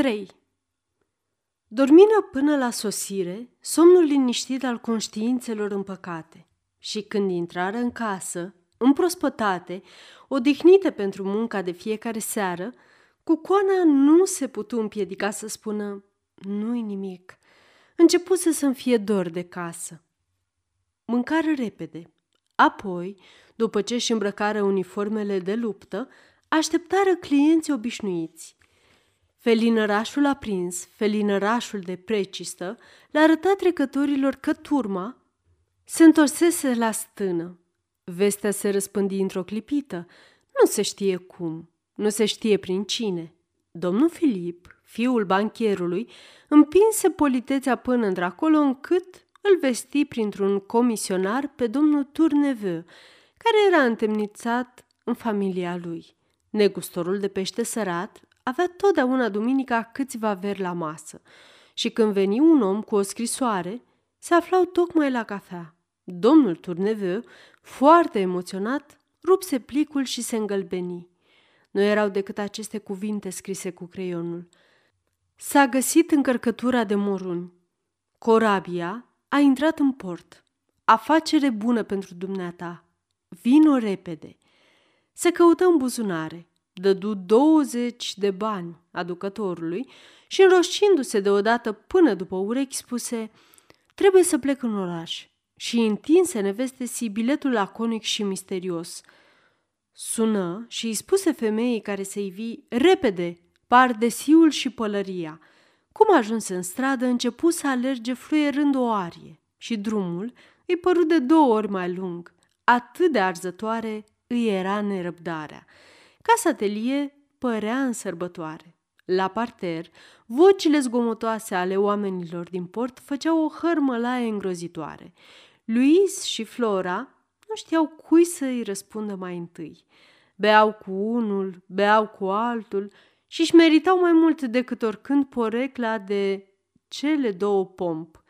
3. Dormină până la sosire, somnul liniștit al conștiințelor împăcate. Și când intrară în casă, împrospătate, odihnite pentru munca de fiecare seară, Cucoana nu se putu împiedica să spună nu-i nimic. Începuse să-mi fie dor de casă. Mâncară repede. Apoi, după ce își îmbrăcară uniformele de luptă, așteptară clienții obișnuiți. Felinărașul aprins, felinărașul de precistă, le arăta trecătorilor că turma se întorsese la stână. Vestea se răspândi într-o clipită. Nu se știe cum, nu se știe prin cine. Domnul Filip, fiul bancherului, împinse politețea până într-acolo încât îl vesti printr-un comisionar pe domnul Tourneveu, care era întemnițat în familia lui. Negustorul de pește sărat avea totdeauna duminica câțiva veri la masă și când veni un om cu o scrisoare, se aflau tocmai la cafea. Domnul Turneveu, foarte emoționat, rupse plicul și se îngălbeni. Nu erau decât aceste cuvinte scrise cu creionul. S-a găsit încărcătura de moruni. Corabia a intrat în port. Afacere bună pentru dumneata. Vino repede. Se căută în buzunare dădu 20 de bani aducătorului și înroșindu-se deodată până după urechi spuse Trebuie să plec în oraș și întinse neveste biletul laconic și misterios. Sună și îi spuse femeii care se ivi repede pardesiul și pălăria. Cum ajunse în stradă, începu să alerge fluierând o arie și drumul îi păru de două ori mai lung. Atât de arzătoare îi era nerăbdarea. Casa atelier părea în sărbătoare. La parter, vocile zgomotoase ale oamenilor din port făceau o hărmălaie îngrozitoare. Luis și Flora nu știau cui să îi răspundă mai întâi. Beau cu unul, beau cu altul și își meritau mai mult decât oricând porecla de cele două pomp.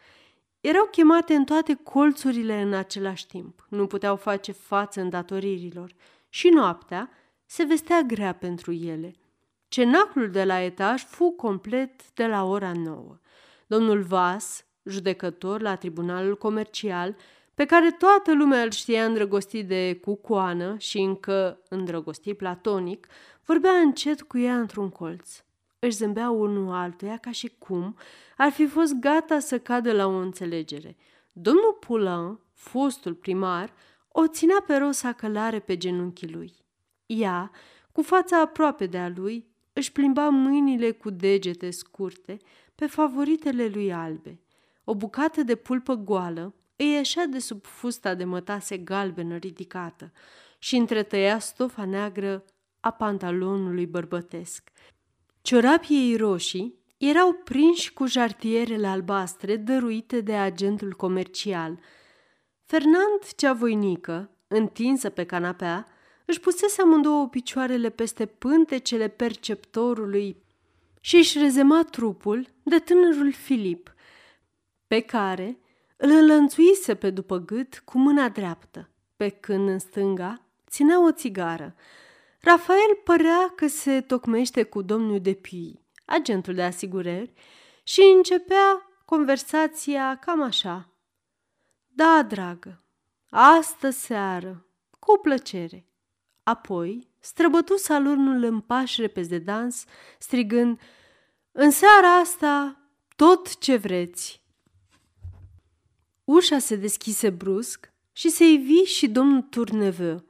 Erau chemate în toate colțurile în același timp. Nu puteau face față îndatoririlor. Și noaptea, se vestea grea pentru ele. Cenaclul de la etaj fu complet de la ora nouă. Domnul Vas, judecător la tribunalul comercial, pe care toată lumea îl știa îndrăgostit de cucoană și încă îndrăgostit platonic, vorbea încet cu ea într-un colț. Își zâmbea unul altuia ca și cum ar fi fost gata să cadă la o înțelegere. Domnul Poulain, fostul primar, o ținea pe Rosa călare pe genunchii lui. Ea, cu fața aproape de a lui, își plimba mâinile cu degete scurte pe favoritele lui albe. O bucată de pulpă goală îi ieșea de sub fusta de mătase galbenă ridicată și întretăia stofa neagră a pantalonului bărbătesc. Ciorapii ei roșii erau prinși cu jartierele albastre dăruite de agentul comercial. Fernand, cea voinică, întinsă pe canapea, își pusese amândouă picioarele peste pântecele perceptorului și își rezema trupul de tânărul Filip, pe care îl înlănțuise pe după gât cu mâna dreaptă, pe când în stânga ținea o țigară. Rafael părea că se tocmește cu domnul de Pui, agentul de asigurări, și începea conversația cam așa. Da, dragă, astă seară, cu plăcere. Apoi străbătu salonul în pași repezi de dans, strigând În seara asta, tot ce vreți! Ușa se deschise brusc și se ivi și domnul Turneveu.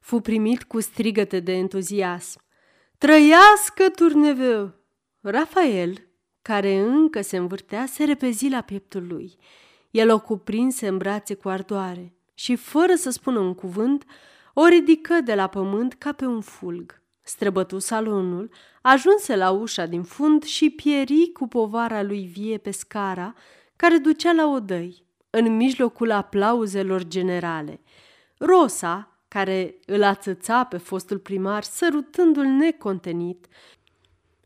Fu primit cu strigăte de entuziasm. Trăiască Turneveu! Rafael, care încă se învârtea, se repezi la pieptul lui. El o cuprinse în brațe cu ardoare și, fără să spună un cuvânt, o ridică de la pământ ca pe un fulg. Străbătu salonul, ajunse la ușa din fund și pieri cu povara lui vie pe scara care ducea la odăi, în mijlocul aplauzelor generale. Rosa, care îl ațăța pe fostul primar, sărutându-l necontenit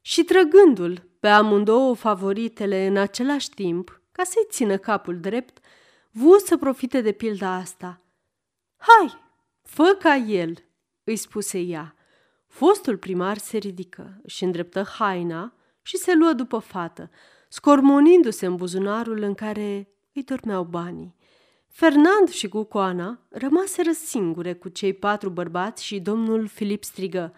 și trăgându-l pe amândouă favoritele în același timp, ca să-i țină capul drept, vu să profite de pilda asta. Hai, Fă ca el, îi spuse ea. Fostul primar se ridică, și îndreptă haina și se luă după fată, scormonindu-se în buzunarul în care îi dormeau banii. Fernand și Cucoana rămaseră singure cu cei patru bărbați și domnul Filip strigă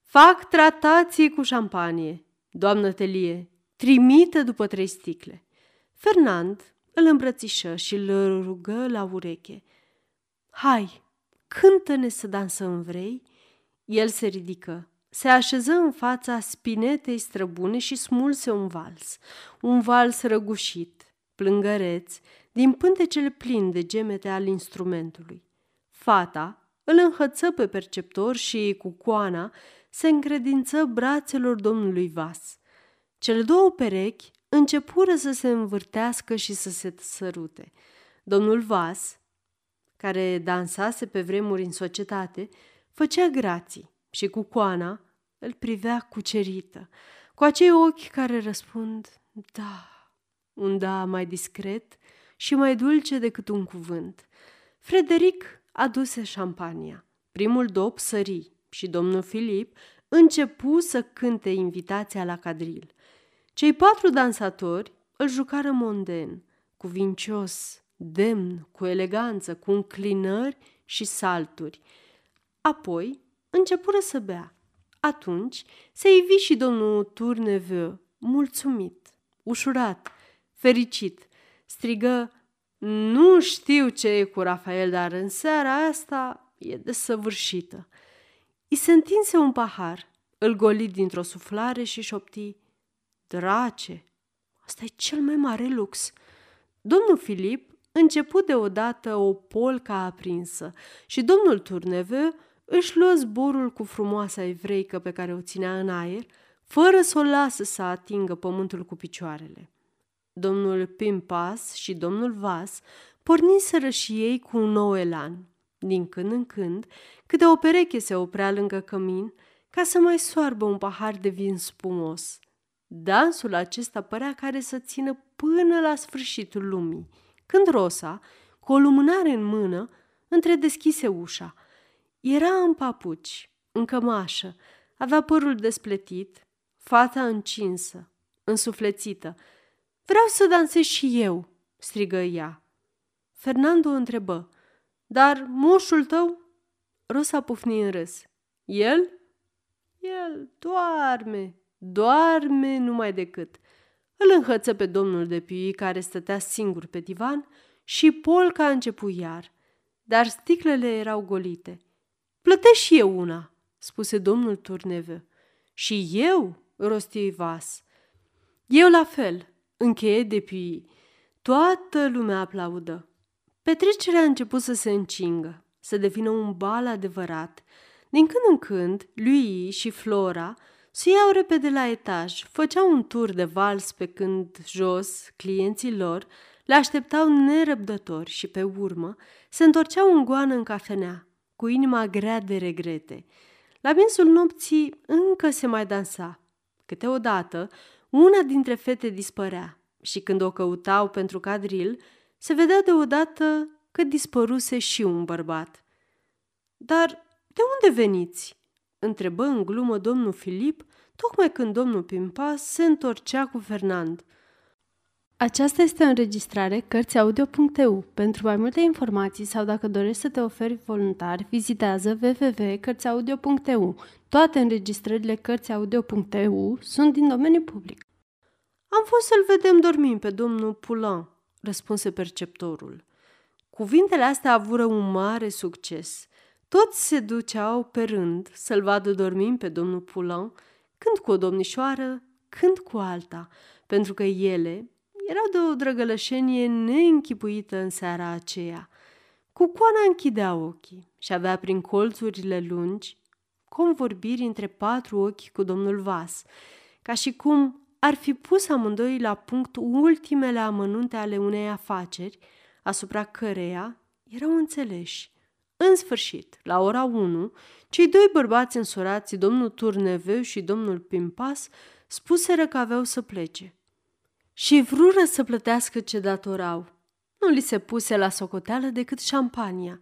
Fac tratații cu șampanie, doamnă Telie, trimite după trei sticle. Fernand îl îmbrățișă și îl rugă la ureche. Hai, cântă-ne să dansăm vrei? El se ridică, se așeză în fața spinetei străbune și smulse un vals, un vals răgușit, plângăreț, din pântecele plin de gemete al instrumentului. Fata îl înhăță pe perceptor și, cu coana, se încredință brațelor domnului Vas. Cele două perechi începură să se învârtească și să se sărute. Domnul Vas, care dansase pe vremuri în societate, făcea grații și cu coana îl privea cucerită, cu acei ochi care răspund da, un da mai discret și mai dulce decât un cuvânt. Frederic aduse șampania. Primul dop sări și domnul Filip începu să cânte invitația la cadril. Cei patru dansatori îl jucară monden, cuvincios, demn, cu eleganță, cu înclinări și salturi. Apoi începură să bea. Atunci se ivi și domnul Turneveu, mulțumit, ușurat, fericit. Strigă, nu știu ce e cu Rafael, dar în seara asta e desăvârșită. I se întinse un pahar, îl goli dintr-o suflare și șopti, Drace, asta e cel mai mare lux. Domnul Filip început deodată o polca aprinsă și domnul Turneve își luă zborul cu frumoasa evreică pe care o ținea în aer, fără să o lasă să atingă pământul cu picioarele. Domnul Pimpas și domnul Vas porniseră și ei cu un nou elan. Din când în când, câte o pereche se oprea lângă cămin ca să mai soarbă un pahar de vin spumos. Dansul acesta părea care să țină până la sfârșitul lumii, când Rosa, cu o lumânare în mână, întredeschise ușa. Era în papuci, în cămașă, avea părul despletit, fața încinsă, însuflețită. Vreau să dansez și eu, strigă ea. Fernando întrebă, dar moșul tău? Rosa pufni în râs. El? El doarme, doarme numai decât. Îl înhăță pe domnul de Piui care stătea singur pe divan și polca a început iar. Dar sticlele erau golite. Plătești și eu una, spuse domnul Turneve. Și eu, rosti Vas. Eu la fel, încheie de Piui. Toată lumea aplaudă. Petrecerea a început să se încingă, să devină un bal adevărat. Din când în când, lui și Flora se iau repede la etaj, făceau un tur de vals pe când jos clienții lor le așteptau nerăbdători și pe urmă se întorceau în goană în cafenea, cu inima grea de regrete. La miezul nopții încă se mai dansa. Câteodată, una dintre fete dispărea și când o căutau pentru cadril, se vedea deodată că dispăruse și un bărbat. Dar de unde veniți?" Întrebă în glumă domnul Filip, tocmai când domnul Pimpas se întorcea cu Fernand. Aceasta este o înregistrare Cărțiaudio.eu. Pentru mai multe informații sau dacă dorești să te oferi voluntar, vizitează www.cărțiaudio.eu. Toate înregistrările Cărțiaudio.eu sunt din domeniu public. Am fost să-l vedem dormind pe domnul Poulan, răspunse perceptorul. Cuvintele astea avură un mare succes. Toți se duceau pe rând să-l vadă dormind pe domnul Poulan, când cu o domnișoară, când cu alta, pentru că ele erau de o drăgălășenie neînchipuită în seara aceea. Cu coana închidea ochii și avea prin colțurile lungi convorbiri între patru ochi cu domnul Vas, ca și cum ar fi pus amândoi la punct ultimele amănunte ale unei afaceri, asupra căreia erau înțeleși. În sfârșit, la ora 1, cei doi bărbați însurați, domnul Turneveu și domnul Pimpas, spuseră că aveau să plece. Și vrură să plătească ce datorau. Nu li se puse la socoteală decât șampania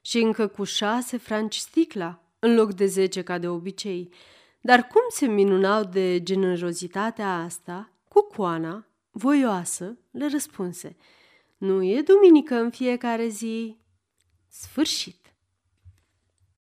și încă cu șase franci sticla, în loc de zece ca de obicei. Dar cum se minunau de generozitatea asta, Cucoana, voioasă, le răspunse – Nu e duminică în fiecare zi. Sfârșit.